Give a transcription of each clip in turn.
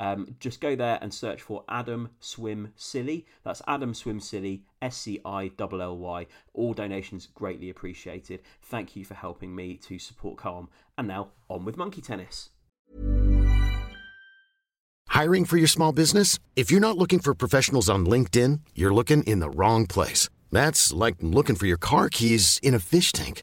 Um, just go there and search for Adam Swim Scilly. That's Adam Swim Scilly, S C I L L Y. All donations greatly appreciated. Thank you for helping me to support Calm. And now on with Monkey Tennis. Hiring for your small business? If you're not looking for professionals on LinkedIn, you're looking in the wrong place. That's like looking for your car keys in a fish tank.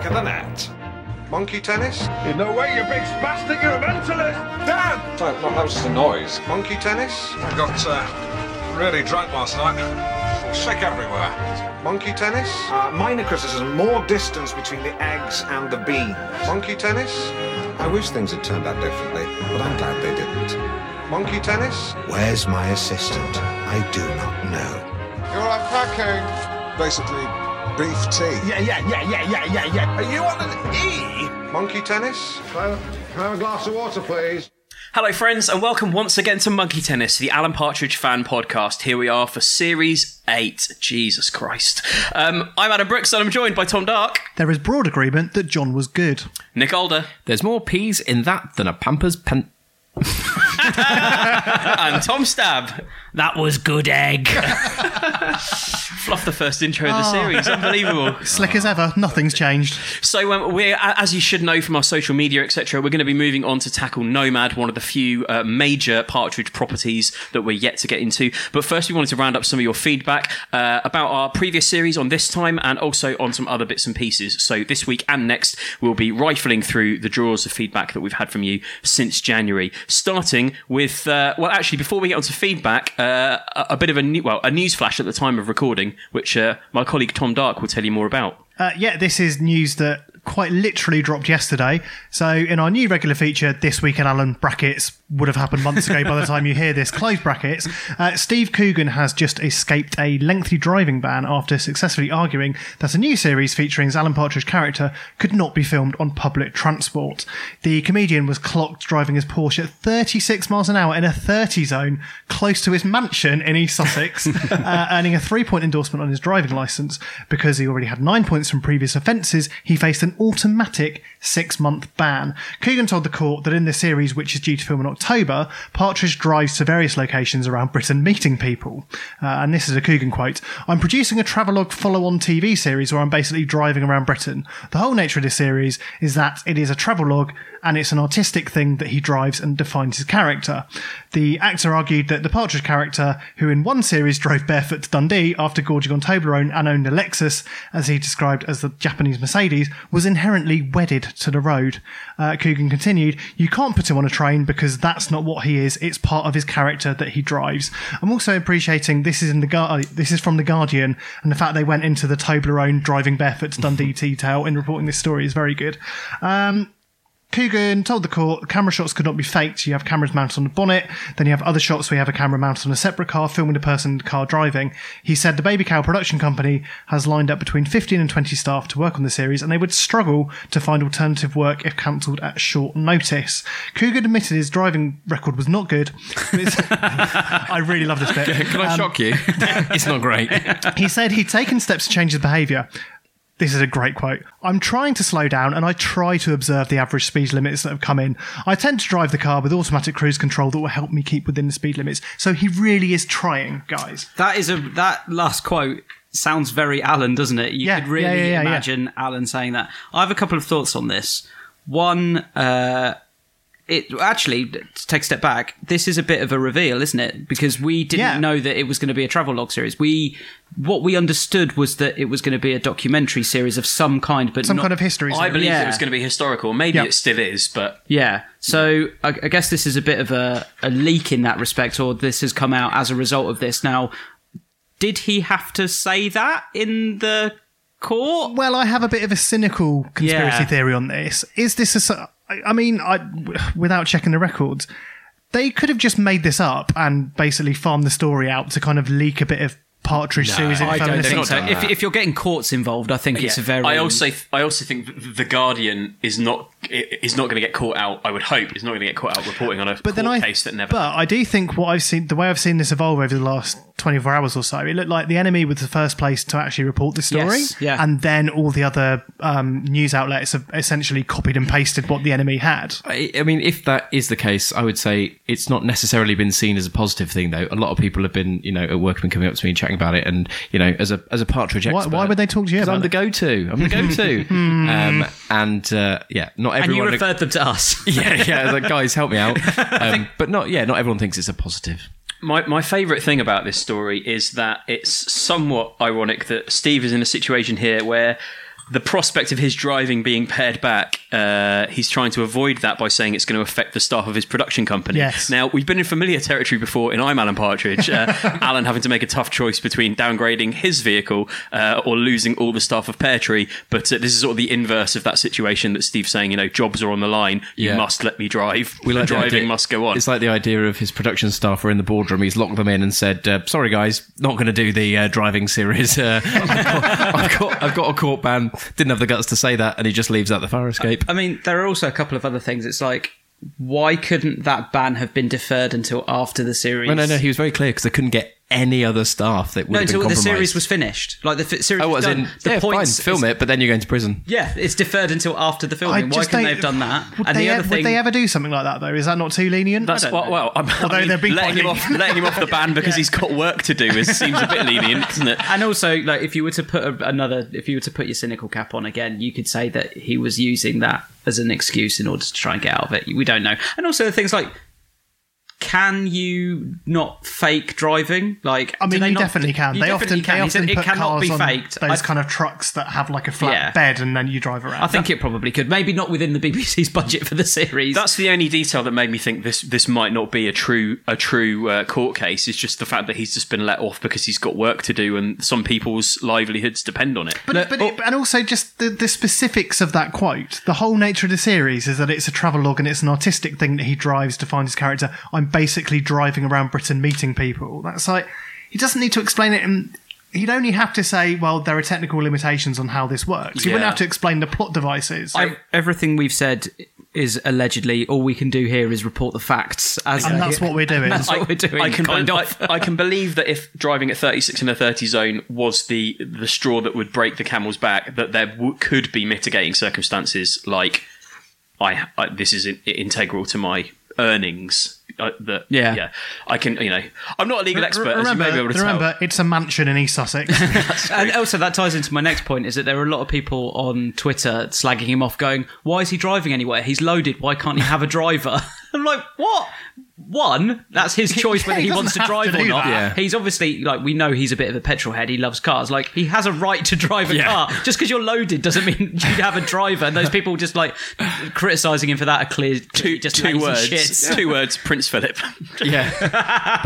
Back of the net. Monkey tennis? In no way, you big spastic, you're a mentalist! Dan! Sorry, no, that was just a noise. Monkey tennis? I got uh, really drunk last night. Sick everywhere. Monkey tennis? Uh, minor criticism, more distance between the eggs and the beans. Monkey tennis? I wish things had turned out differently, but I'm glad they didn't. Monkey tennis? Where's my assistant? I do not know. You're unpacking. Basically, beef tea. Yeah, yeah, yeah, yeah, yeah, yeah, yeah. Are you on an E? Monkey tennis? Can I have a glass of water, please? Hello, friends, and welcome once again to Monkey Tennis, the Alan Partridge fan podcast. Here we are for Series 8. Jesus Christ. Um, I'm Adam Brooks, and I'm joined by Tom Dark, There is broad agreement that John was good. Nick Alder, There's more peas in that than a Pampers pen. and Tom Stab. That was good egg. Fluff the first intro of the series. Unbelievable. Slick as ever, nothing's changed. So um, we're, as you should know from our social media, etc., we're going to be moving on to tackle Nomad, one of the few uh, major Partridge properties that we're yet to get into. But first, we wanted to round up some of your feedback uh, about our previous series on this time, and also on some other bits and pieces. So this week and next, we'll be rifling through the drawers of feedback that we've had from you since January. Starting with, uh, well, actually, before we get onto feedback, uh, a, a bit of a new, well, a news flash at the time of recording, which uh, my colleague Tom Dark will tell you more about. Uh, yeah, this is news that quite literally dropped yesterday. So, in our new regular feature, This Week in Alan brackets would have happened months ago by the time you hear this, closed brackets. Uh, Steve Coogan has just escaped a lengthy driving ban after successfully arguing that a new series featuring Alan Partridge's character could not be filmed on public transport. The comedian was clocked driving his Porsche at 36 miles an hour in a 30 zone close to his mansion in East Sussex, uh, earning a three point endorsement on his driving licence. Because he already had nine points from previous offences, he faced an automatic six month ban. Coogan told the court that in the series, which is due to film in October, Partridge drives to various locations around Britain meeting people. Uh, and this is a Coogan quote I'm producing a travelogue follow on TV series where I'm basically driving around Britain. The whole nature of this series is that it is a travelogue and it's an artistic thing that he drives and defines his character. The actor argued that the Partridge character, who in one series drove barefoot to Dundee after gorging on Toblerone and owned a Lexus, as he described as the Japanese Mercedes, was inherently wedded to the road. Uh, Coogan continued, You can't put him on a train because that's not what he is. It's part of his character that he drives. I'm also appreciating this is in the Guar- this is from the Guardian, and the fact they went into the Toblerone driving barefoot to Dundee detail in reporting this story is very good. Um, Coogan told the court camera shots could not be faked. You have cameras mounted on the bonnet, then you have other shots where you have a camera mounted on a separate car filming the person in the car driving. He said the Baby Cow production company has lined up between 15 and 20 staff to work on the series and they would struggle to find alternative work if cancelled at short notice. Coogan admitted his driving record was not good. I really love this bit. Can I Um, shock you? it's not great. he said he'd taken steps to change his behaviour. This is a great quote. I'm trying to slow down and I try to observe the average speed limits that have come in. I tend to drive the car with automatic cruise control that will help me keep within the speed limits. So he really is trying, guys. That is a that last quote sounds very Alan, doesn't it? You Yeah, could really yeah, yeah, imagine Alan saying that. I have a couple of thoughts on this. One, uh, it actually to take a step back. This is a bit of a reveal, isn't it? Because we didn't Yeah. know that it was going to be a travelogue series. We what we understood was that it was going to be a documentary series of some kind, but Some not, kind of history. I believe Yeah. it was going to be historical. Maybe Yeah. it still is, but Yeah. So I, I guess this is a bit of a, a leak in that respect, or this has come out as a result of this. Now, did he have to say that in the court? Well, I have a bit of a cynical conspiracy Yeah. theory on this. Is this a. s- I I mean, I, without checking the records, they could have just made this up and basically farmed the story out to kind of leak a bit of Partridge series info. I don't think so. If, if you're getting courts involved, I think it's a very. I also I also think the Guardian is not is not going to get caught out. I would hope is not going to get caught out reporting on a But then I, case that never. but I do think what I've seen, the way I've seen this evolve over the last 24 hours or so, it looked like the NME was the first place to actually report the story. Yes, yeah. And then all the other um, news outlets have essentially copied and pasted what the NME had. I, I mean, if that is the case, I would say it's not necessarily been seen as a positive thing, though. A lot of people have been, you know, at work have been coming up to me and chatting about it, and you know, as a as a partridge Why, expert, why would they talk to you 'Cause about I'm the go-to. I'm the go-to. um, and uh, yeah, not and you everyone. referred them to us. yeah, yeah. I was like, guys, help me out. Um, but not, yeah, not everyone thinks it's a positive. My my favourite thing about this story is that it's somewhat ironic that Steve is in a situation here where the prospect of his driving being pared back, uh, he's trying to avoid that by saying it's going to affect the staff of his production company. Yes. Now we've been in familiar territory before in I'm Alan Partridge. Uh, Alan having to make a tough choice between downgrading his vehicle uh, or losing all the staff of Pear Tree. But uh, this is sort of the inverse of that situation that Steve's saying. You know, jobs are on the line. You Yeah. must let me drive. We like driving must go on. It's like the idea of his production staff are in the boardroom. He's locked them in and said, uh, "Sorry, guys, not going to do the uh, driving series. Uh, I've, got, I've got I've got a court ban. Didn't have the guts to say that, and he just leaves out the fire escape." I mean, there are also a couple of other things. It's like, why couldn't that ban have been deferred until after the series? No, no, no. He was very clear because they couldn't get any other staff that would No, have been until the series was finished. Like the fi- series Oh, was done. in, the yeah, points fine, film is- it, but then you're going to prison. Yeah, it's deferred until after the I filming. Why just couldn't they have done that? Would, and they, the e- other would thing, they ever do something like that, though? Is that not too lenient? That's don't well, well I'm, Although I mean, they're big letting him off, letting him off the ban because he's got work to do is seems a bit lenient, doesn't it? and also, like, if you were to put a, another, if you were to put your cynical cap on again, you could say that he was using that as an excuse in order to try and get out of it. We don't know. And also the things like, can you not fake driving? Like, I mean, they you not- definitely can. you they definitely often can. they often it put cannot cars be on faked. those I- kind of trucks that have like a flat Yeah. bed and then you drive around. I think it probably could. Maybe not within the BBC's budget for the series. That's the only detail that made me think this this might not be a true a true uh, court case. Is just the fact that he's just been let off because he's got work to do, and some people's livelihoods depend on it. But, but it, and also just the, the specifics of that quote. The whole nature of the series is that it's a travelogue and it's an artistic thing that he drives to find his character. I'm basically driving around Britain meeting people. That's like he doesn't need to explain it. And he'd only have to say, "Well, there are technical limitations on how this works." He wouldn't have to explain the plot devices. Ev- everything we've said is allegedly. All we can do here is report the facts. As and that's what we're doing. That's what we're doing. I can, kind be- of. I, I can believe that if driving at 36 in a 30 zone was the the straw that would break the camel's back, that there w- could be mitigating circumstances like I, I this is in, integral to my earnings. Uh, that Yeah. yeah, I can you know I'm not a legal expert as you remember, may be able to remember, tell. it's a mansion in East Sussex. and also that ties into my next point is that there are a lot of people on Twitter slagging him off, going, "Why is he driving anywhere? He's loaded. Why can't he have a driver?" I'm like, what? one, that's his choice whether he he, wants to drive to or not. Yeah. He's obviously like we know he's a bit of a petrol head. He loves cars. Like he has a right to drive a Yeah. car. Just because you're loaded doesn't mean you have a driver. And those people just like criticizing him for that are clear. Two, just two words. shits. Two words. Prince Philip. Yeah. But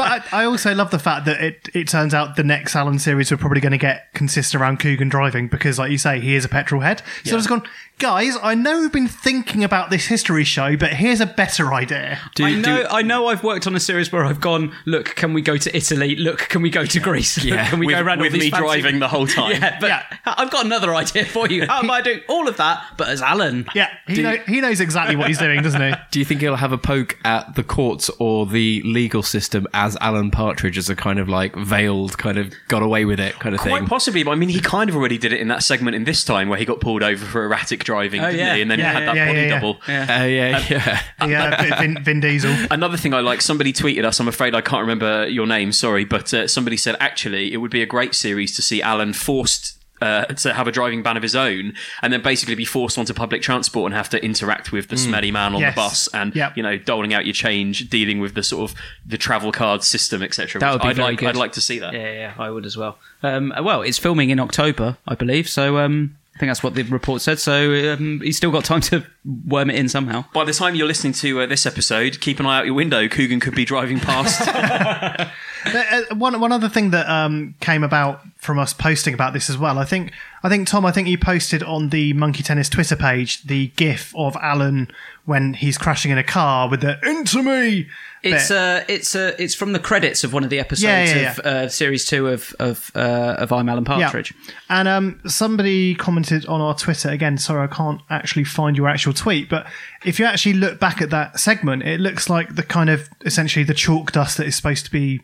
I, I also love the fact that it, it turns out the next Alan series we're probably going to get consist around Coogan driving because, like you say, he is a petrol head. So I've gone, guys, I know we've been thinking about this history show, but here's a better idea. Do, I do- know. I know. I've worked on a series where I've gone. Look, can we go to Italy? Look, can we go to Greece? Look, Yeah, can we with go around with all these me fancy- driving the whole time. Yeah, but Yeah. I've got another idea for you. How am I doing all of that, but as Alan? Yeah, he, know, he knows exactly what he's doing, doesn't he? do you think he'll have a poke at the courts or the legal system as Alan Partridge as a kind of like veiled, kind of got away with it kind of Quite thing? possibly, but I mean, he kind of already did it in that segment in this time where he got pulled over for erratic driving, Oh, didn't yeah. he? And then Yeah, he had that yeah, body yeah, yeah. double. Uh, yeah, yeah. Yeah, Vin, Vin Diesel. Another thing I like, somebody tweeted us. I'm afraid I can't remember your name. Sorry, but uh, somebody said actually it would be a great series to see Alan forced. Uh, to have a driving ban of his own, and then basically be forced onto public transport and have to interact with the smelly man on Yes. the bus, and Yep. you know, doling out your change, dealing with the sort of the travel card system, etc. That would be I'd very like. good. I'd like to see that. Yeah, yeah, I would as well. Um, well, it's filming in October, I believe. So um, I think that's what the report said. So um, he's still got time to worm it in somehow. By the time you're listening to uh, this episode, keep an eye out your window. Coogan could be driving past. Uh, uh, one one other thing that um, came about from us posting about this as well. I think I think Tom. I think you posted on the Monkey Tennis Twitter page the GIF of Alan when he's crashing in a car with the "Into me." It's uh, it's uh, it's from the credits of one of the episodes Yeah, yeah, of uh, series two of of uh, of I'm Alan Partridge. And um, somebody commented on our Twitter again. Sorry, I can't actually find your actual tweet, but if you actually look back at that segment, it looks like the kind of essentially the chalk dust that is supposed to be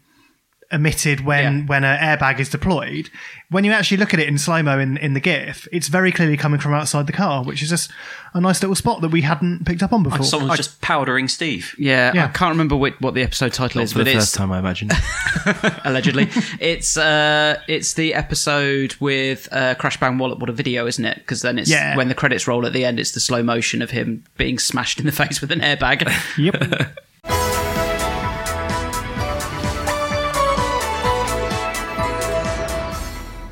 emitted when Yeah. when an airbag is deployed. When you actually look at it in slow mo in, in the GIF, it's very clearly coming from outside the car, which is just a nice little spot that we hadn't picked up on before. Someone's just powdering Steve. Yeah, Yeah. I can't remember what, what the episode title is, For but the it's first time, I imagine. allegedly. it's uh, it's the episode with uh, Crash Bang Wallop. What a video, isn't it? Because then it's Yeah. when the credits roll at the end, it's the slow motion of him being smashed in the face with an airbag. Yep.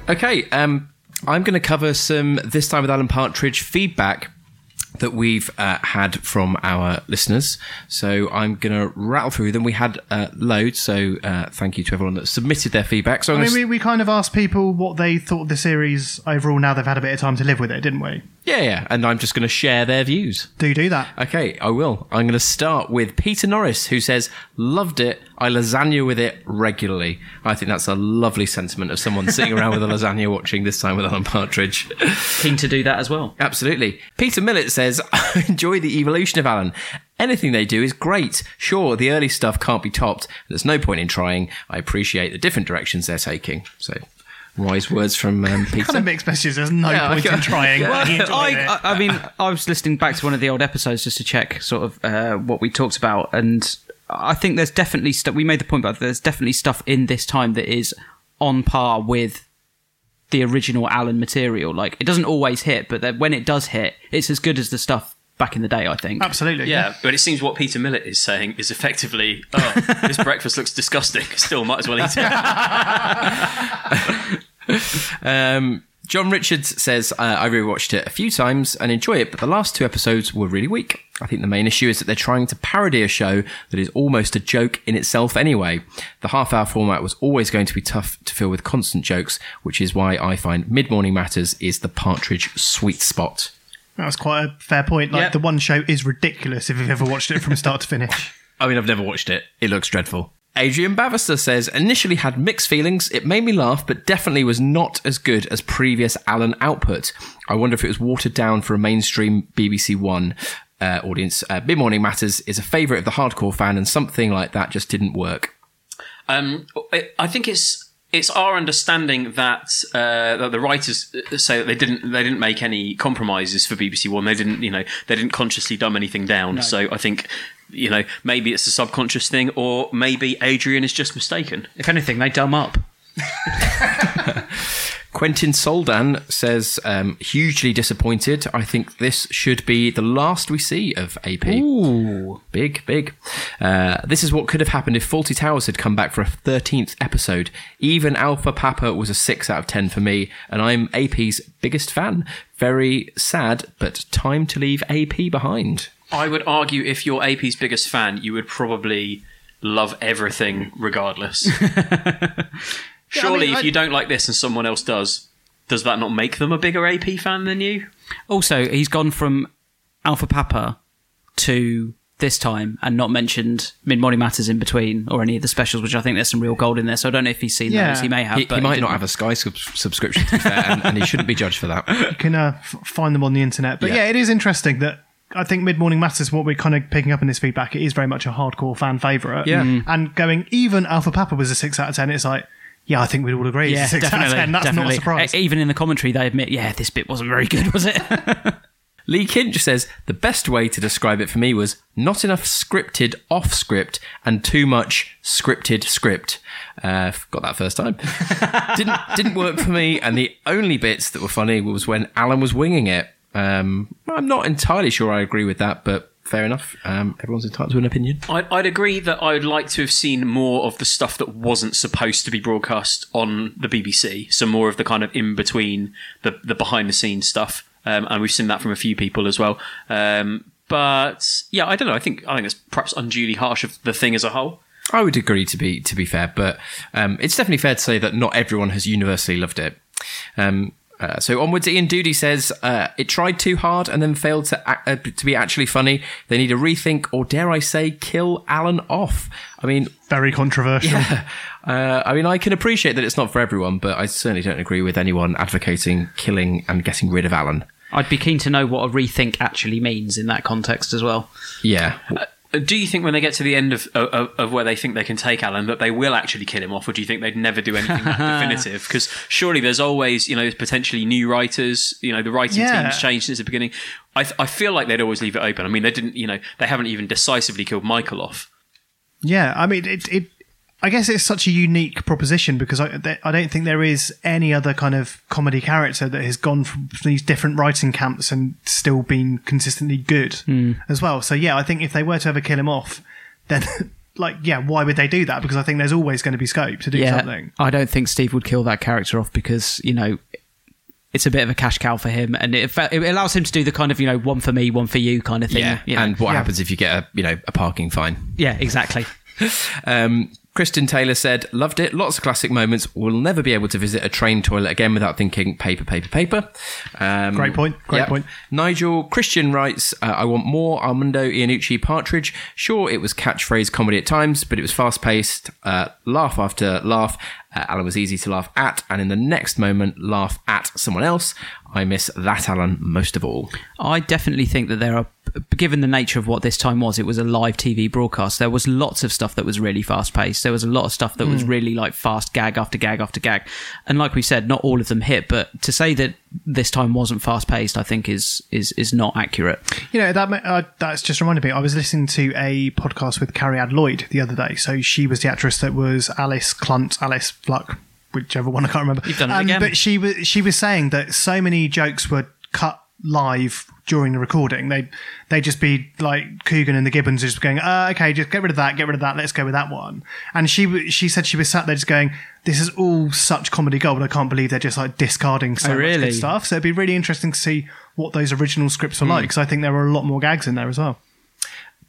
Okay, um, I'm going to cover some this time with Alan Partridge feedback that we've uh, had from our listeners. So I'm going to rattle through them. We had uh, loads, so uh, thank you to everyone that submitted their feedback. So I'm mean, we, we kind of asked people what they thought of the series overall now they've had a bit of time to live with it, didn't we? Yeah, yeah, and I'm just going to share their views. Do do that. Okay, I will. I'm going to start with Peter Norris, who says, Loved it. I lasagna with it regularly. I think that's a lovely sentiment of someone sitting around with a lasagna watching this time with Alan Partridge. Keen to do that as well. Absolutely. Peter Millett says, I enjoy the evolution of Alan. Anything they do is great. Sure, the early stuff can't be topped. There's no point in trying. I appreciate the different directions they're taking. So, wise words from um, Peter. Kind of mixed messages. There's no Yeah, point I- in trying. Yeah. I. I, I mean, I was listening back to one of the old episodes just to check sort of uh, what we talked about, and I think there's definitely stuff. We made the point about there's definitely stuff in this time that is on par with the original Alan material. Like it doesn't always hit, but then when it does hit, it's as good as the stuff back in the day. I think. Absolutely. Yeah, but it seems what Peter Millett is saying is effectively, oh, this breakfast looks disgusting. Still, might as well eat it. Um, John Richards says, uh, I rewatched it a few times and enjoy it, but the last two episodes were really weak. I think the main issue is that they're trying to parody a show that is almost a joke in itself anyway. The half hour format was always going to be tough to fill with constant jokes, which is why I find Mid Morning Matters is the Partridge sweet spot. That was quite a fair point. Like Yeah. the one show is ridiculous if you've ever watched it from start to finish. I mean, I've never watched it. It looks dreadful. Adrian Bavister says, initially had mixed feelings. It made me laugh, but definitely was not as good as previous Alan output. I wonder if it was watered down for a mainstream BBC One uh, audience. Uh, Mid Morning Matters is a favourite of the hardcore fan, and something like that just didn't work. Um, I- I think it's it's our understanding that uh, that the writers say that they didn't they didn't make any compromises for BBC One. They didn't you know they didn't consciously dumb anything down. So I think you know maybe it's a subconscious thing, or maybe Adrian is just mistaken. If anything, they dumb up. Quentin Soldan says, um, hugely disappointed. I think this should be the last we see of AP. Ooh. Big, big. Uh, this is what could have happened if Fawlty Towers had come back for a 13th episode. Even Alpha Papa was a 6 out of 10 for me, and I'm AP's biggest fan. Very sad, but time to leave AP behind. I would argue if you're AP's biggest fan, you would probably love everything regardless. Surely, I mean, if I- you don't like this and someone else does, does that not make them a bigger AP fan than you? Also, he's gone from Alpha Papa to this time and not mentioned Mid Morning Matters in between or any of the specials, which I think there's some real gold in there. So I don't know if he's seen Yeah. those. He may have. He, but he might didn't. not have a Sky sub- subscription, to be fair, and, and he shouldn't be judged for that. You can uh, f- find them on the internet. But Yeah. yeah. it is interesting that I think Mid Morning Matters, what we're kind of picking up in this feedback, it is very much a hardcore fan favourite. Yeah. Mhm. And going, even Alpha Papa was a 6 out of 10, it's like, yeah, I think we'd all agree. Yeah, it's a 6 definitely. out of 10. That's definitely. not a surprise. Even in the commentary, they admit, yeah, this bit wasn't very good, was it? Lee Kinch says the best way to describe it for me was not enough scripted off script and too much scripted script. Uh, got that first time. didn't didn't work for me, and the only bits that were funny was when Alan was winging it. Um, I'm not entirely sure I agree with that, but fair enough. Um, everyone's entitled to an opinion. I'd, I'd agree that I would like to have seen more of the stuff that wasn't supposed to be broadcast on the BBC. So more of the kind of in between, the the behind the scenes stuff, um, and we've seen that from a few people as well. Um, but yeah, I don't know. I think I think it's perhaps unduly harsh of the thing as a whole. I would agree to be to be fair, but um, it's definitely fair to say that not everyone has universally loved it. Um, uh, so onwards, Ian Doody says uh, it tried too hard and then failed to ac- uh, to be actually funny. They need a rethink, or dare I say, kill Alan off. I mean, very controversial. Uh, I mean, I can appreciate that it's not for everyone, but I certainly don't agree with anyone advocating killing and getting rid of Alan. I'd be keen to know what a rethink actually means in that context as well. Yeah. Do you think when they get to the end of, of of where they think they can take Alan that they will actually kill him off, or do you think they'd never do anything that definitive? Because surely there's always you know potentially new writers. You know the writing Yeah. team's changed since the beginning. I I feel like they'd always leave it open. I mean they didn't you know they haven't even decisively killed Michael off. Yeah, I mean, it, it. I guess it's such a unique proposition because I, there- I don't think there is any other kind of comedy character that has gone from these different writing camps and still been consistently good as well. So yeah, I think if they were to ever kill him off, then like yeah, why would they do that? Because I think there's always going to be scope to do yeah, something. I don't think Steve would kill that character off because you know it's a bit of a cash cow for him, and it, it allows him to do the kind of you know one for me, one for you kind of thing. Yeah, you know. and what Yeah. happens if you get a you know a parking fine? Yeah, exactly. Um, Kristen Taylor said, "Loved it. Lots of classic moments. We'll never be able to visit a train toilet again without thinking paper, paper, paper." Um, Great point, great yep. point. Nigel Christian writes, uh, "I want more Armando Iannucci Partridge. Sure, it was catchphrase comedy at times, but it was fast paced. Uh, laugh after laugh. Uh, Alan was easy to laugh at, and in the next moment, laugh at someone else. I miss that Alan most of all." I definitely think that there are, given the nature of what this time was, it was a live TV broadcast. There was lots of stuff that was really fast paced. There was a lot of stuff that was Mm. really like fast gag after gag after gag. And like we said, not all of them hit. But to say that this time wasn't fast paced, I think is is is not accurate. You know that uh, that's just reminded me. I was listening to a podcast with Carrie Ad Lloyd the other day. So she was the actress that was Alice Clunt, Alice Fluck, whichever one I can't remember. You've done it Um, again. But she was she was saying that so many jokes were cut live during the recording. They they just be like Coogan and the Gibbons just going, uh, okay, just get rid of that, get rid of that, let's go with that one. And she she said she was sat there just going, this is all such comedy gold. I can't believe they're just like discarding so Oh, much really? good stuff. So it'd be really interesting to see what those original scripts were like because I think there were a lot more gags in there as well.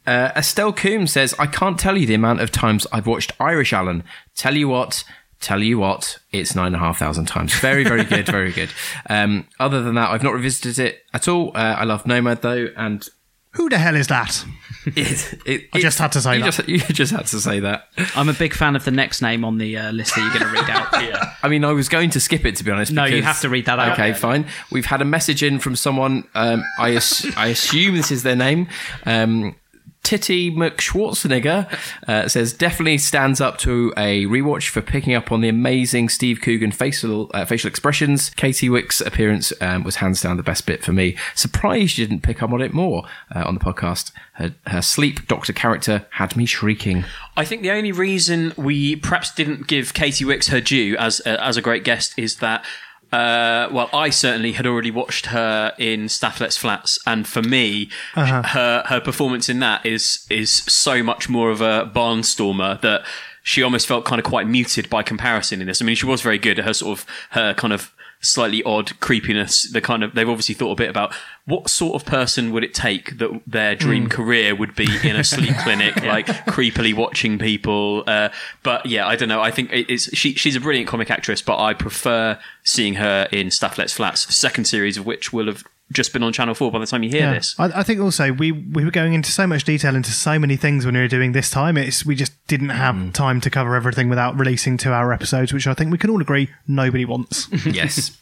Uh, Estelle Coombs says, I can't tell you the amount of times I've watched Irish Alan. Tell you what, tell you what, it's nine and a half thousand times. Very, very good, very good. Um, other than that, I've not revisited it at all. Uh, I love Nomad though, and Who the hell is that? it, it, I just had to say you that. Just, you just had to say that. I'm a big fan of the next name on the uh, list that you're going to read out. yeah. I mean, I was going to skip it to be honest. No, you have to read that out. Okay, fine. We've had a message in from someone. Um, I ass- I assume this is their name. Um, Titty McSchwarzenegger uh, says definitely stands up to a rewatch for picking up on the amazing Steve Coogan facial uh, facial expressions. Katy Wix's appearance um, was hands down the best bit for me. Surprised you didn't pick up on it more uh, on the podcast. Her, her sleep doctor character had me shrieking. I think the only reason we perhaps didn't give Katy Wix her due as uh, as a great guest is that Uh, well, I certainly had already watched her in Stath Lets Flats, and for me, Uh-huh. her her performance in that is is so much more of a barnstormer that she almost felt kind of quite muted by comparison in this. I mean, she was very good at her sort of her kind of slightly odd creepiness. The kind of they've obviously thought a bit about what sort of person would it take that their dream Mm. career would be in a sleep clinic, like creepily watching people. Uh, but yeah, I don't know. I think it's she. She's a brilliant comic actress, but I prefer seeing her in Stath Lets Flats, second series of which will have just been on Channel Four by the time you hear this. I, I think also we we were going into so much detail into so many things when we were doing this time. It's we just didn't have Mm. time to cover everything without releasing two hour episodes, which I think we can all agree nobody wants. yes.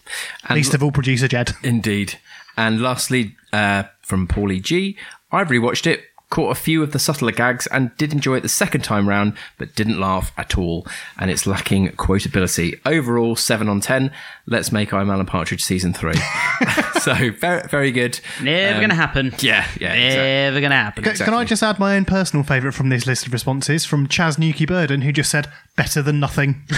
Least of all, producer Jed. Indeed. And lastly, uh, from Paulie G, I've rewatched it, caught a few of the subtler gags, and did enjoy it the second time round, but didn't laugh at all. And it's lacking quotability. Overall, 7 on 10. Let's make I'm Alan Partridge season 3. so, very, very good. Never Um, going to happen. Yeah, yeah. exactly. Never going to happen. Can, can I just add my own personal favourite from this list of responses from Chaz Nuki Burden, who just said, better than nothing.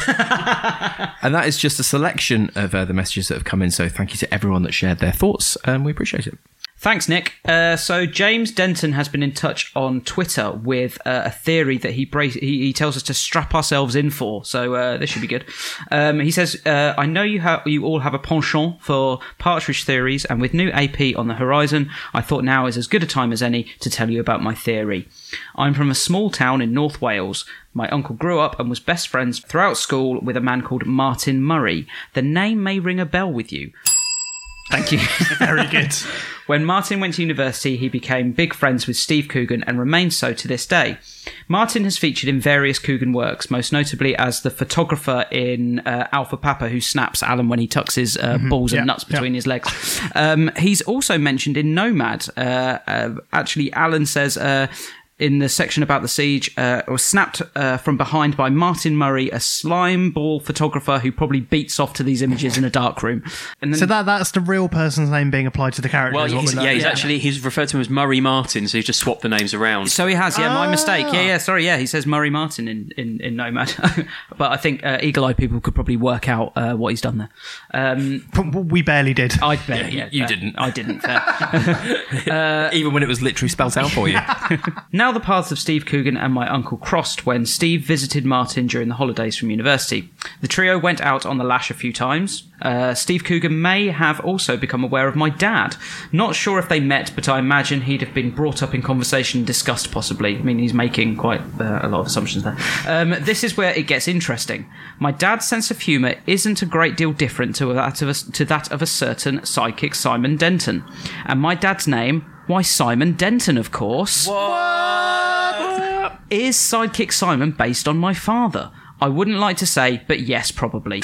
And that is just a selection of uh, the messages that have come in. So, thank you to everyone that shared their thoughts. Um, we appreciate it. Thanks, Nick. Uh, so James Denton has been in touch on Twitter with uh, a theory that he, bra- he he tells us to strap ourselves in for. So uh, this should be good. Um, he says, uh, "I know you have you all have a penchant for Partridge theories, and with new AP on the horizon, I thought now is as good a time as any to tell you about my theory. I'm from a small town in North Wales." My uncle grew up and was best friends throughout school with a man called Martin Murray. The name may ring a bell with you. Thank you. Very good. When Martin went to university, he became big friends with Steve Coogan and remains so to this day. Martin has featured in various Coogan works, most notably as the photographer in uh, Alpha Papa, who snaps Alan when he tucks his uh, Mhm. balls Yeah, and nuts yeah. between his legs. Um, he's also mentioned in Nomad. Uh, uh, actually, Alan says. In the section about the siege, uh, was snapped uh, from behind by Martin Murray, a slime ball photographer who probably beats off to these images in a dark room. And then So that that's the real person's name being applied to the character. Well, is what he's, yeah, he's actually he's referred to him as Murray Martin, so he's just swapped the names around. So he has, yeah, my mistake. Ah. Yeah, yeah, sorry, yeah, he says Murray Martin in, in, in Nomad. but I think uh, eagle eyed people could probably work out uh, what he's done there. Um, we barely did. I bet, yeah, you fair. didn't. I didn't, fair. Even when it was literally spelt out for you. Now the paths of Steve Coogan and my uncle crossed when Steve visited Martin during the holidays from university. The trio went out on the lash a few times. Uh, Steve Coogan may have also become aware of my dad. Not sure if they met, but I imagine he'd have been brought up in conversation and discussed possibly. I mean, he's making quite uh, a lot of assumptions there. Um, this is where it gets interesting. My dad's sense of humour isn't a great deal different to that of a, to that of a certain Sidekick Simon Denton. And my dad's name, why Simon Denton, of course. Is Sidekick Simon based on my father? I wouldn't like to say, but yes, probably.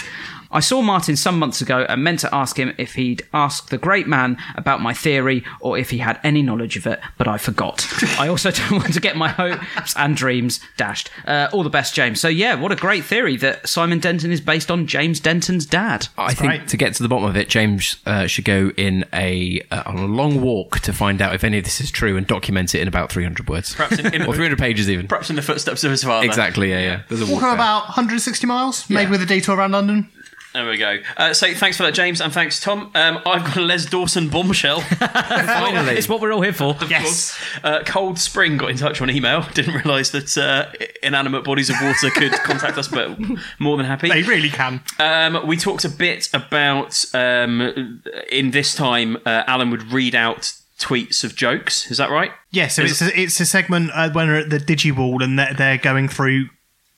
I saw Martin some months ago and meant to ask him if he'd asked the great man about my theory or if he had any knowledge of it, but I forgot. I also don't want to get my hopes and dreams dashed. Uh, all the best, James. So, yeah, what a great theory that Simon Denton is based on James Denton's dad. I think to get to the bottom of it, James uh, should go in a uh, on a long walk to find out if any of this is true and document it in about 300 words. Perhaps in- in- or 300 pages even. Perhaps in the footsteps of his father. Exactly, yeah, yeah. There's a walk Walking there. about 160 miles, maybe with a detour around London. There we go. Uh, so thanks for that, James, and thanks, Tom. Um, I've got a Les Dawson bombshell. Finally. It's what we're all here for. yes. Uh, Cold Spring got in touch on email. Didn't realise that uh, inanimate bodies of water could contact us, but more than happy. They really can. Um, we talked a bit about um, in this time, uh, Alan would read out tweets of jokes. Is that right? Yeah, so Is- it's a, it's a segment uh, when we're at the DigiWall and they're, they're going through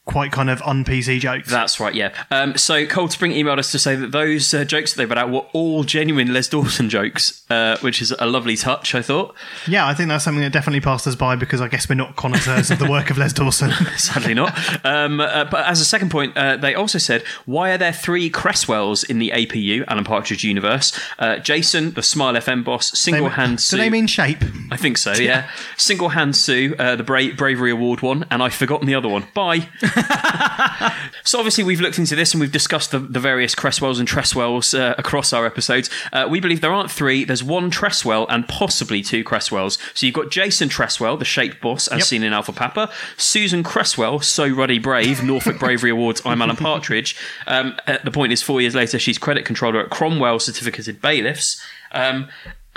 quite kind of un PC jokes. That's right, yeah. Um, so Cold Spring emailed us to say that those uh, jokes that they put out were all genuine Les Dawson jokes, uh, which is a lovely touch, I thought. Yeah, I think that's something that definitely passed us by because I guess we're not connoisseurs of the work of Les Dawson. Sadly not. Um, uh, but as a second point, uh, they also said, why are there three Cresswells in the APU, Alan Partridge universe? Uh, Jason, the Smile FM boss, Single Hand Do Sue. they mean shape? I think so, yeah. Single Hand Sue, uh, the Bra- Bravery Award one, and I've forgotten the other one. Bye. So obviously we've looked into this and we've discussed the, the various Cresswells and Tresswells uh, across our episodes. Uh, we believe there aren't three. There's one Tresswell and possibly two Cresswells. So you've got Jason Tresswell, the Shape Boss, as Yep. seen in Alpha Papa. Susan Cresswell, So Ruddy Brave, Norfolk Bravery Awards, I'm Alan Partridge. Um, the point is, four years later, she's credit controller at Cromwell Certificated Bailiffs. Um,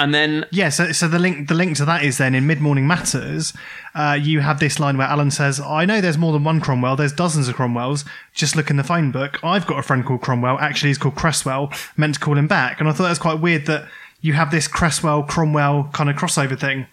and then Yeah, so, so the link the link to that is then in Mid Morning Matters, uh, you have this line where Alan says, I know there's more than one Cromwell, there's dozens of Cromwells. Just look in the phone book. I've got a friend called Cromwell, actually he's called Cresswell, meant to call him back. And I thought that was quite weird that you have this Cresswell Cromwell kind of crossover thing.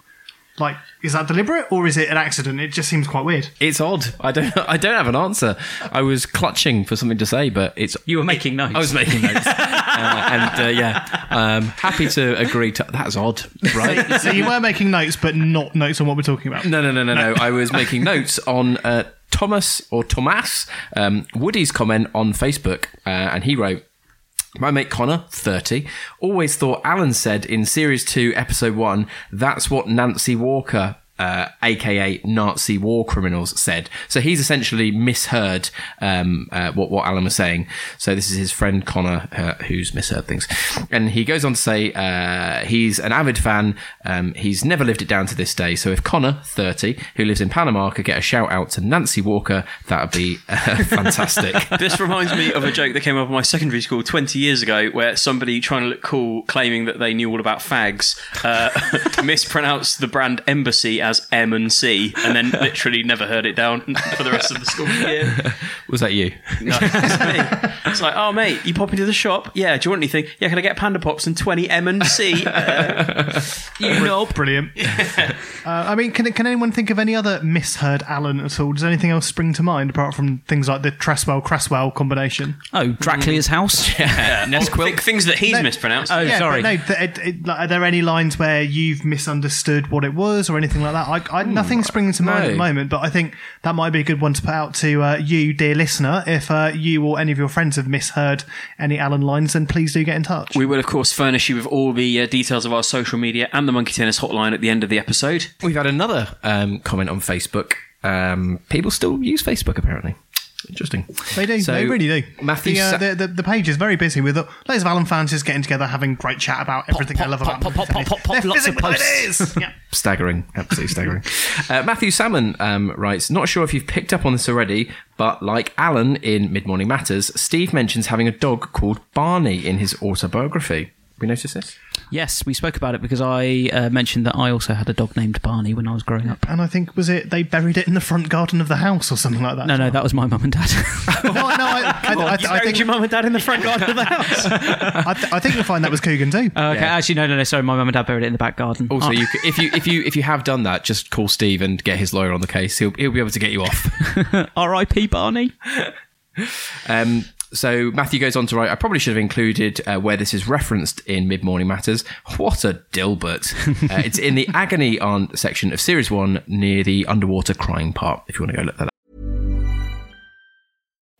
Like, is that deliberate or is it an accident? It just seems quite weird. It's odd. I don't. I don't have an answer. I was clutching for something to say, but it's. You were making notes. I was making notes, uh, and uh, yeah, um, happy to agree. To that's odd, right? so you were making notes, but not notes on what we're talking about. No, no, no, no, no. I was making notes on uh, Thomas or Thomas um, Woody's comment on Facebook, uh, and he wrote. My mate Connor, 30, always thought Alan said in Series 2, Episode 1, that's what Nancy Walker, uh, aka Nazi war criminals, said. So he's essentially misheard um, uh, what, what Alan was saying. So this is his friend Connor uh, who's misheard things. And he goes on to say uh, he's an avid fan. Um, he's never lived it down to this day. So if Connor, 30, who lives in Panama, could get a shout out to Nancy Walker, that would be uh, fantastic. this reminds me of a joke that came up in my secondary school 20 years ago where somebody trying to look cool claiming that they knew all about fags uh, mispronounced the brand embassy as M and C and then literally never heard it down for the rest of the school year. Was that you? No, it's me. It's like, oh mate, you pop into the shop. Yeah, do you want anything? Yeah, can I get Panda Pops and 20 M and C? Uh, you know, Brilliant. uh, I mean, can can anyone think of any other misheard Alan at all? Does anything else spring to mind apart from things like the Tresswell Cresswell combination? Oh, Dracula's house. yeah, Nest quilt. Th- things that he's No. mispronounced. Oh, Yeah, sorry. no. th- it- it- like, are there any lines where you've misunderstood what it was or anything like that? I, I, nothing's springing to mind no. at the moment, but I think that might be a good one to put out to uh, you, dear listener. If uh, you or any of your friends have misheard any Alan lines, then please do get in touch. We will, of course, furnish you with all the uh, details of our social media and the Monkey Tennis hotline at the end of the episode. We've had another um, comment on Facebook. Um, people still use Facebook, apparently. Interesting. They do. So, they really do. Matthew the, uh, Sa- the, the, the page is very busy with loads of Alan fans just getting together, having great chat about everything they love about pop, pop, Monkey pop, pop, pop, They're lots of posts. yeah. Staggering, absolutely staggering. Uh, Matthew Salmon um, writes, not sure if you've picked up on this already, but like Alan in Mid Morning Matters, Steve mentions having a dog called Barney in his autobiography. Have we noticed this? Yes, we spoke about it because I uh, mentioned that I also had a dog named Barney when I was growing up. And I think was it they buried it in the front garden of the house or something like that. No, no, that was my mum and dad. no, no, I, I, I, I, think your mum and dad in the front garden of the house. I, th- I think you'll find that was Coogan too. Uh, okay, actually, no, no, no. Sorry, my mum and dad buried it in the back garden. Also, Oh, you, c- if you if you if you have done that, just call Steve and get his lawyer on the case. He'll he'll be able to get you off. R.I.P. Barney. Um, so Matthew goes on to write, I probably should have included uh, where this is referenced in Mid Morning Matters. What a dilbert. uh, it's in the Agony Aunt section of Series 1 near the underwater crying part, if you want to go look that up.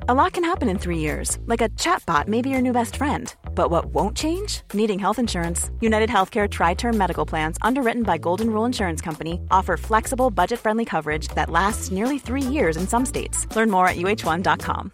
A lot can happen in three years, like a chatbot may be your new best friend. But what won't change? Needing health insurance. United Healthcare TriTerm Medical Plans, underwritten by Golden Rule Insurance Company, offer flexible, budget friendly coverage that lasts nearly three years in some states. Learn more at uh1.com.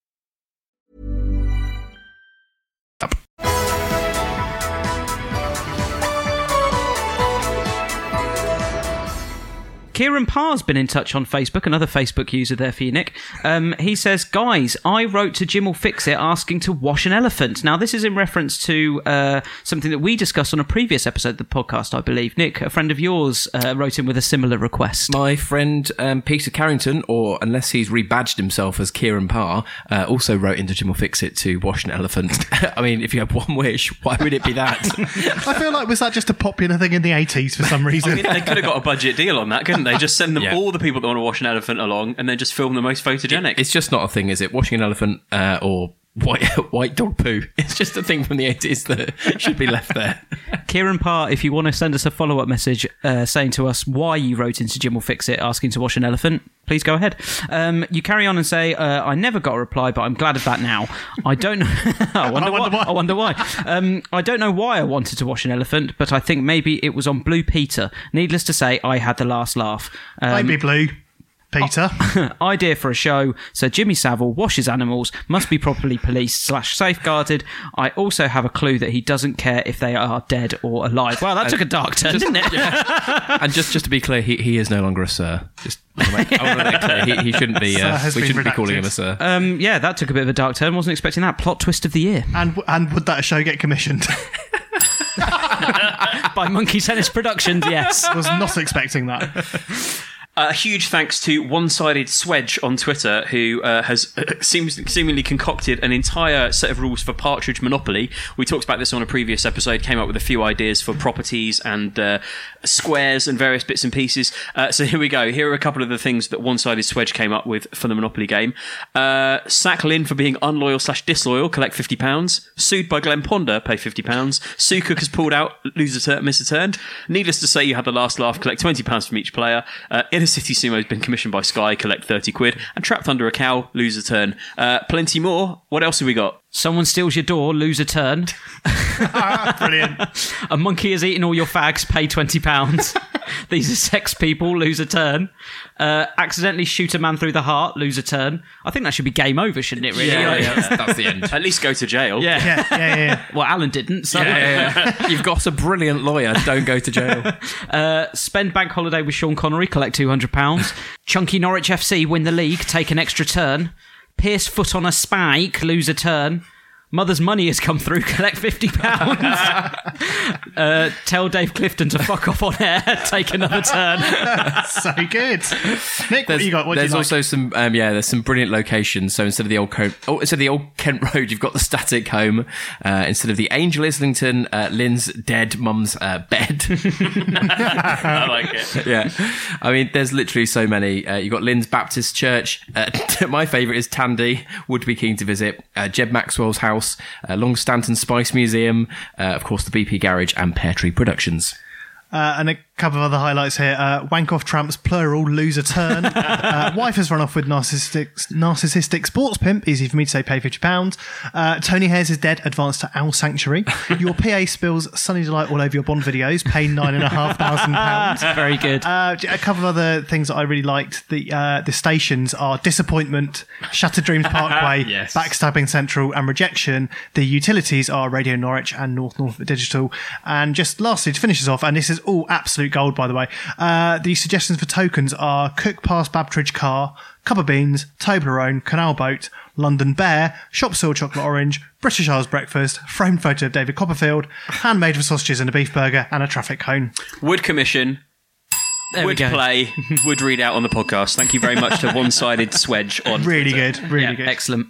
Kieran Parr's been in touch on Facebook, another Facebook user there for you, Nick. Um, he says, Guys, I wrote to Jim'll Fix It asking to wash an elephant. Now, this is in reference to uh, something that we discussed on a previous episode of the podcast, I believe. Nick, a friend of yours, uh, wrote in with a similar request. My friend um, Peter Carrington, or unless he's rebadged himself as Kieran Parr, uh, also wrote into Jim'll Fix It to wash an elephant. I mean, if you have one wish, why would it be that? I feel like was that just a popular thing in the 80s for some reason? I mean, they could have got a budget deal on that, couldn't they? Just send them all the people that want to wash an elephant along, and then just film the most photogenic. It's just not a thing, is it? Washing an elephant uh, or white white dog poo. It's just a thing from the 80s that should be left there. Kieran Parr, if you want to send us a follow up message uh, saying to us why you wrote into Jim'll Fix It asking to wash an elephant, please go ahead. Um, you carry on and say, uh, I never got a reply, but I'm glad of that now. I don't know. I, wonder why. I wonder why. Um, I don't know why I wanted to wash an elephant, but I think maybe it was on Blue Peter. Needless to say, I had the last laugh. Um, Maybe blue. Peter. idea for a show. So Jimmy Savile washes animals, must be properly policed slash safeguarded. I also have a clue that he doesn't care if they are dead or alive. Wow, that took a dark turn, Just- didn't it? and just just to be clear, he, he is no longer a sir. Just I want to make, I want to make that clear. He, he shouldn't be. Uh, we shouldn't be calling him a sir. Um, yeah, that took a bit of a dark turn. Wasn't expecting that. Plot twist of the year And and would that show get commissioned? by Monkey Tennis Productions. Yes. Was not expecting that. A huge thanks to One Sided Swedge on Twitter, who uh, has uh, seems, seemingly concocted an entire set of rules for Partridge Monopoly. We talked about this on a previous episode, came up with a few ideas for properties and uh, squares and various bits and pieces. Uh, so here we go. Here are a couple of the things that One Sided Swedge came up with for the Monopoly game. Uh, sack Lynn for being unloyal slash disloyal, collect £50. Sued by Glenn Ponder, pay £50. Sue Cook has pulled out, lose a turn, miss a turn. Needless to say, you had the last laugh, collect £20 from each player. Uh, Inner City Sumo has been commissioned by Sky, collect 30 quid. And Trapped Under a Cow, lose a turn. Uh, plenty more. What else have we got? Someone steals your door, lose a turn. Brilliant. A monkey has eaten all your fags, pay £20. These are sex people, lose a turn. Uh, accidentally shoot a man through the heart, lose a turn. I think that should be game over, shouldn't it, really? Like- that's, that's the end. At least go to jail. Yeah. Yeah, yeah, yeah. Well, Alan didn't, so. You've got a brilliant lawyer. Don't go to jail. Uh, spend bank holiday with Sean Connery, collect £200. Chunky Norwich FC win the league, take an extra turn. Pierce foot on a spike, lose a turn. Mother's money has come through, collect £50. uh, tell Dave Clifton to fuck off on air, take another turn. so good. Nick, what There's, you got? What do you there's like? also some, um, yeah, there's some brilliant locations. So instead of the old Co- oh, instead of the old Kent Road, you've got the static home. Uh, instead of the Angel Islington, uh, Lynn's dead mum's uh, bed. I like it. yeah, I mean, there's literally so many. Uh, you've got Lynn's Baptist Church. Uh, my favourite is Tandy. Would be keen to visit. Uh, Jed Maxwell's house, uh, Long Stanton Spice Museum, uh, of course, the BP Garage and Pear Tree Productions. Uh, and a couple of other highlights here. Uh, wank off tramps, plural, lose a turn. uh, wife has run off with narcissistic, narcissistic sports pimp. Easy for me to say, pay £50. Uh, Tony Hayes is dead, advance to Owl Sanctuary. Your PA spills Sunny Delight all over your Bond videos, pay £9,500. Very good. Uh, a couple of other things that I really liked. The uh, the stations are Disappointment, Shattered Dreams Parkway, Yes. Backstabbing Central, and Rejection. The utilities are Radio Norwich and North Norfolk Digital. And just lastly, to finish us off, and this is all absolute gold, by the way, uh, the suggestions for tokens are Cook Past Babtridge Car, Cup of Beans, Toblerone, Canal Boat, London Bear, Shop Seal Chocolate Orange, British Isles Breakfast, framed photo of David Copperfield, handmade with sausages and a beef burger, and a traffic cone. Would commission. There would play, would read out on the podcast. Thank you very much to One Sided Swedge on Really Twitter. good, really Yeah, good. Excellent.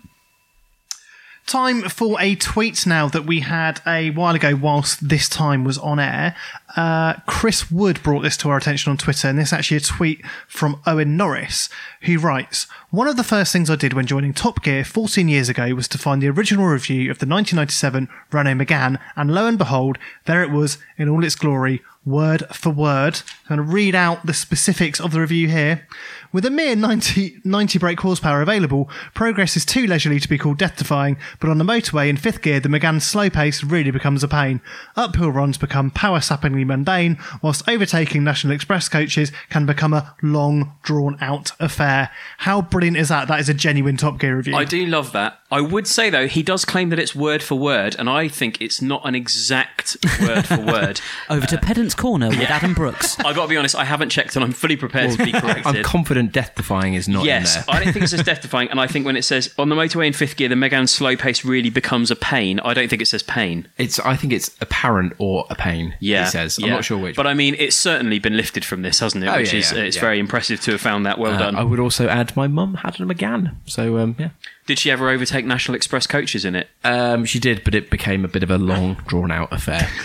Time for a tweet now that we had a while ago whilst this time was on air. Uh, Chris Wood brought this to our attention on Twitter, and this is actually a tweet from Owen Norris, who writes One of the first things I did when joining Top Gear 14 years ago was to find the original review of the 1997 Renault Megane, and lo and behold, there it was in all its glory, word for word. I'm going to read out the specifics of the review here. With a mere 90, 90 brake horsepower available, progress is too leisurely to be called death defying, but on the motorway in fifth gear, the Megane's slow pace really becomes a pain. Uphill runs become power sappingly mundane, whilst overtaking National Express coaches can become a long, drawn out affair. How brilliant is that? That is a genuine Top Gear review. I do love that. I would say though he does claim that it's word for word, and I think it's not an exact word for word. Over to Pedant's Corner with Adam Brooks. I got to be honest, I haven't checked, and I'm fully prepared to be corrected. I'm confident death defying is not yes, in there. I don't think it says death defying, and I think when it says on the motorway in fifth gear, the Megane's slow pace really becomes a pain. I don't think it says pain. It's. I think it's apparent or a pain. Yeah, he says. I'm not sure which. But I mean, it's certainly been lifted from this, hasn't it? Oh, Which yeah, is yeah, it's yeah. very impressive to have found that. Well Uh, done. I would also add my mum had a Megane. So um, yeah. Did she ever overtake National Express coaches in it? Um, she did, but it became a bit of a long, drawn out affair.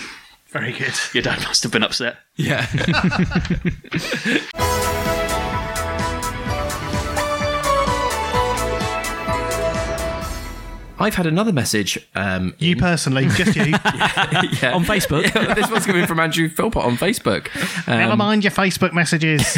Very good. Your dad must have been upset. Yeah. I've had another message. Um, You personally, just you. yeah. On Facebook? Yeah, this one's coming from Andrew Philpott on Facebook. Um, Never mind your Facebook messages.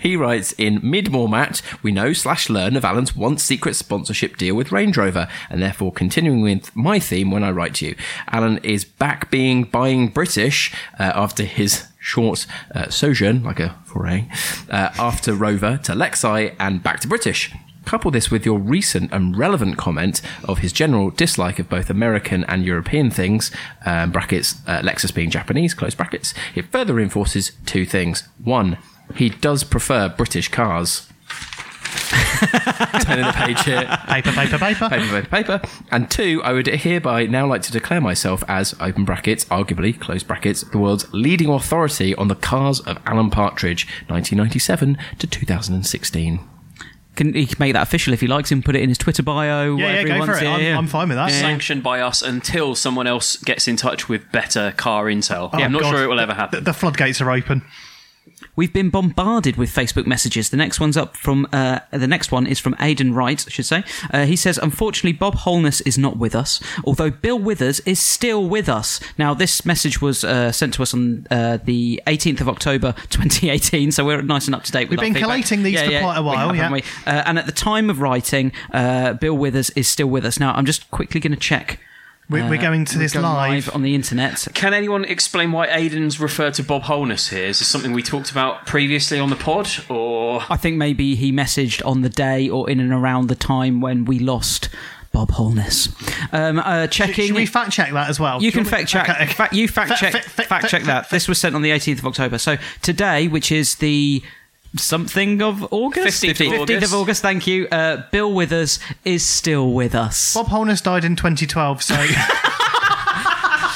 he writes in mid Mormat, we know slash learn of Alan's once secret sponsorship deal with Range Rover, and therefore continuing with my theme when I write to you. Alan is back being buying British uh, after his short uh, sojourn, like a foray, uh, after Rover to Lexi and back to British. Couple this with your recent and relevant comment of his general dislike of both American and European things, um, brackets, uh, Lexus being Japanese, close brackets. It further reinforces two things. One, he does prefer British cars. Turning the page here. Paper, paper, paper. Paper, paper, paper. And two, I would hereby now like to declare myself as, open brackets, arguably, close brackets, the world's leading authority on the cars of Alan Partridge, 1997 to 2016. Can he can make that official if he likes and put it in his Twitter bio? Yeah, yeah, go for it. I'm- I'm fine with that. Yeah. Sanctioned by us until someone else gets in touch with better car intel. Oh, I'm not God. sure it will ever The, happen. the floodgates are open. We've been bombarded with Facebook messages. The next one's up from uh, the next one is from Aidan Wright, I should say. Uh, he says, "Unfortunately, Bob Holness is not with us, although Bill Withers is still with us." Now, this message was uh, sent to us on uh, the 18th of October, 2018, so we're nice and up to date. We've been feedback. collating these for quite a while, have, yeah. haven't we? Uh, and at the time of writing, uh, Bill Withers is still with us. Now, I'm just quickly going to check. We're- we're uh, going to we're this going live. on the internet. Can anyone explain why Aiden's referred to Bob Holness here? Is this something we talked about previously on the pod, or I think maybe he messaged on the day or in and around the time when we lost Bob Holness. Um, uh, checking. Should we fact check that as well? You Do can fact check. Okay. Fact, you fact check. fa- fa- fact check that. This was sent on the 18th of October. So today, which is the something of August, 15th of August. of August. Thank you. Uh, Bill Withers is still with us. Bob Holness died in 2012, so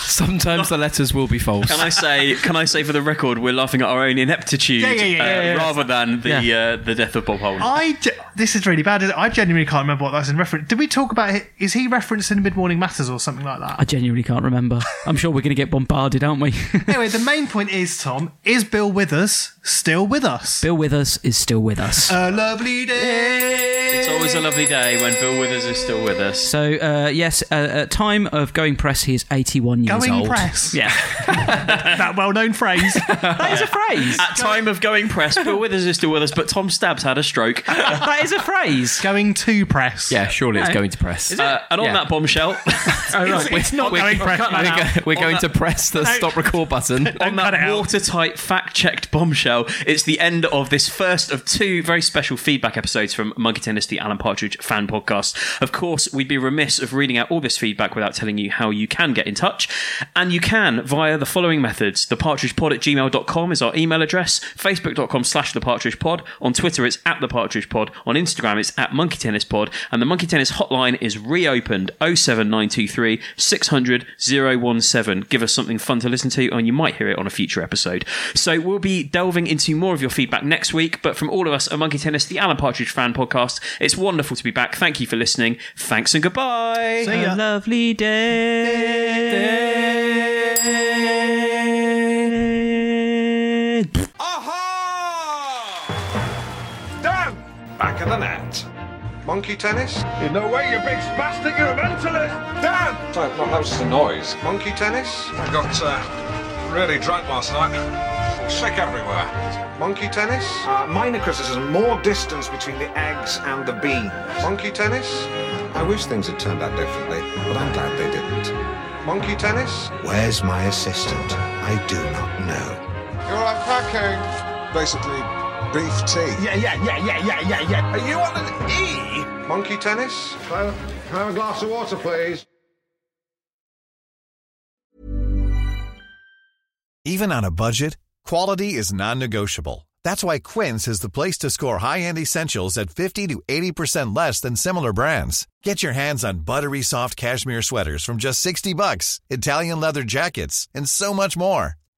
Sometimes the letters will be false. can I say? Can I say for the record, we're laughing at our own ineptitude Yeah, yeah, yeah, uh, yeah, yeah. rather than the Yeah. uh, the death of Bob Holness. I. ge- This is really bad. I genuinely can't remember what that's in reference. Did we talk about it? Is he referenced in Mid Morning Matters or something like that? I genuinely can't remember. I'm sure we're going to get bombarded, aren't we? anyway, the main point is, Tom, is Bill Withers still with us? Bill Withers is still with us. A lovely day. It's always a lovely day when Bill Withers is still with us. So uh, yes, uh, at time of going press, he is 81 years Going old. press. Yeah, that well-known phrase. that is a phrase. At time of going press, Bill Withers is still with us, but Tom Stabs had a stroke. that is a phrase. Going to press. Yeah, surely it's No. going to press. Uh, and on Yeah. that bombshell, Oh, right. It's not We're, going press. cut that we're out. go- we're On going that- to press the stop record button. on cut it that out. watertight, fact-checked bombshell, it's the end of this first of two very special feedback episodes from Monkey Tennis, the Alan Partridge fan podcast. Of course, we'd be remiss of reading out all this feedback without telling you how you can get in touch. And you can via the following methods. Thepartridgepod at gmail.com is our email address. Facebook.com slash thepartridgepod. On Twitter, it's at thepartridgepod. On Instagram, it's at Monkey Tennis Pod. And the Monkey Tennis hotline is reopened 07923 600 017. Give us something fun to listen to, and you might hear it on a future episode. So we'll be delving into more of your feedback next week. But from all of us at Monkey Tennis, the Alan Partridge fan podcast, it's wonderful to be back. Thank you for listening. Thanks and goodbye. See ya. A lovely day. Monkey tennis? In no way, you big spastic, you're a mentalist! Dan! No, no, that was the noise. Monkey tennis? I got uh, really drunk last night. Sick everywhere. Monkey tennis? Uh, minor criticism, more distance between the eggs and the beans. Monkey tennis? I wish things had turned out differently, but I'm glad they didn't. Monkey tennis? Where's my assistant? I do not know. You're unpacking. Basically, beef tea. Yeah, yeah, yeah, yeah, yeah, yeah, yeah. Are you on an E? Monkey tennis? Can I have a glass of water, please? Even on a budget, quality is non-negotiable. That's why Quince is the place to score high-end essentials at 50 to 80% less than similar brands. Get your hands on buttery soft cashmere sweaters from just 60 bucks, Italian leather jackets, and so much more.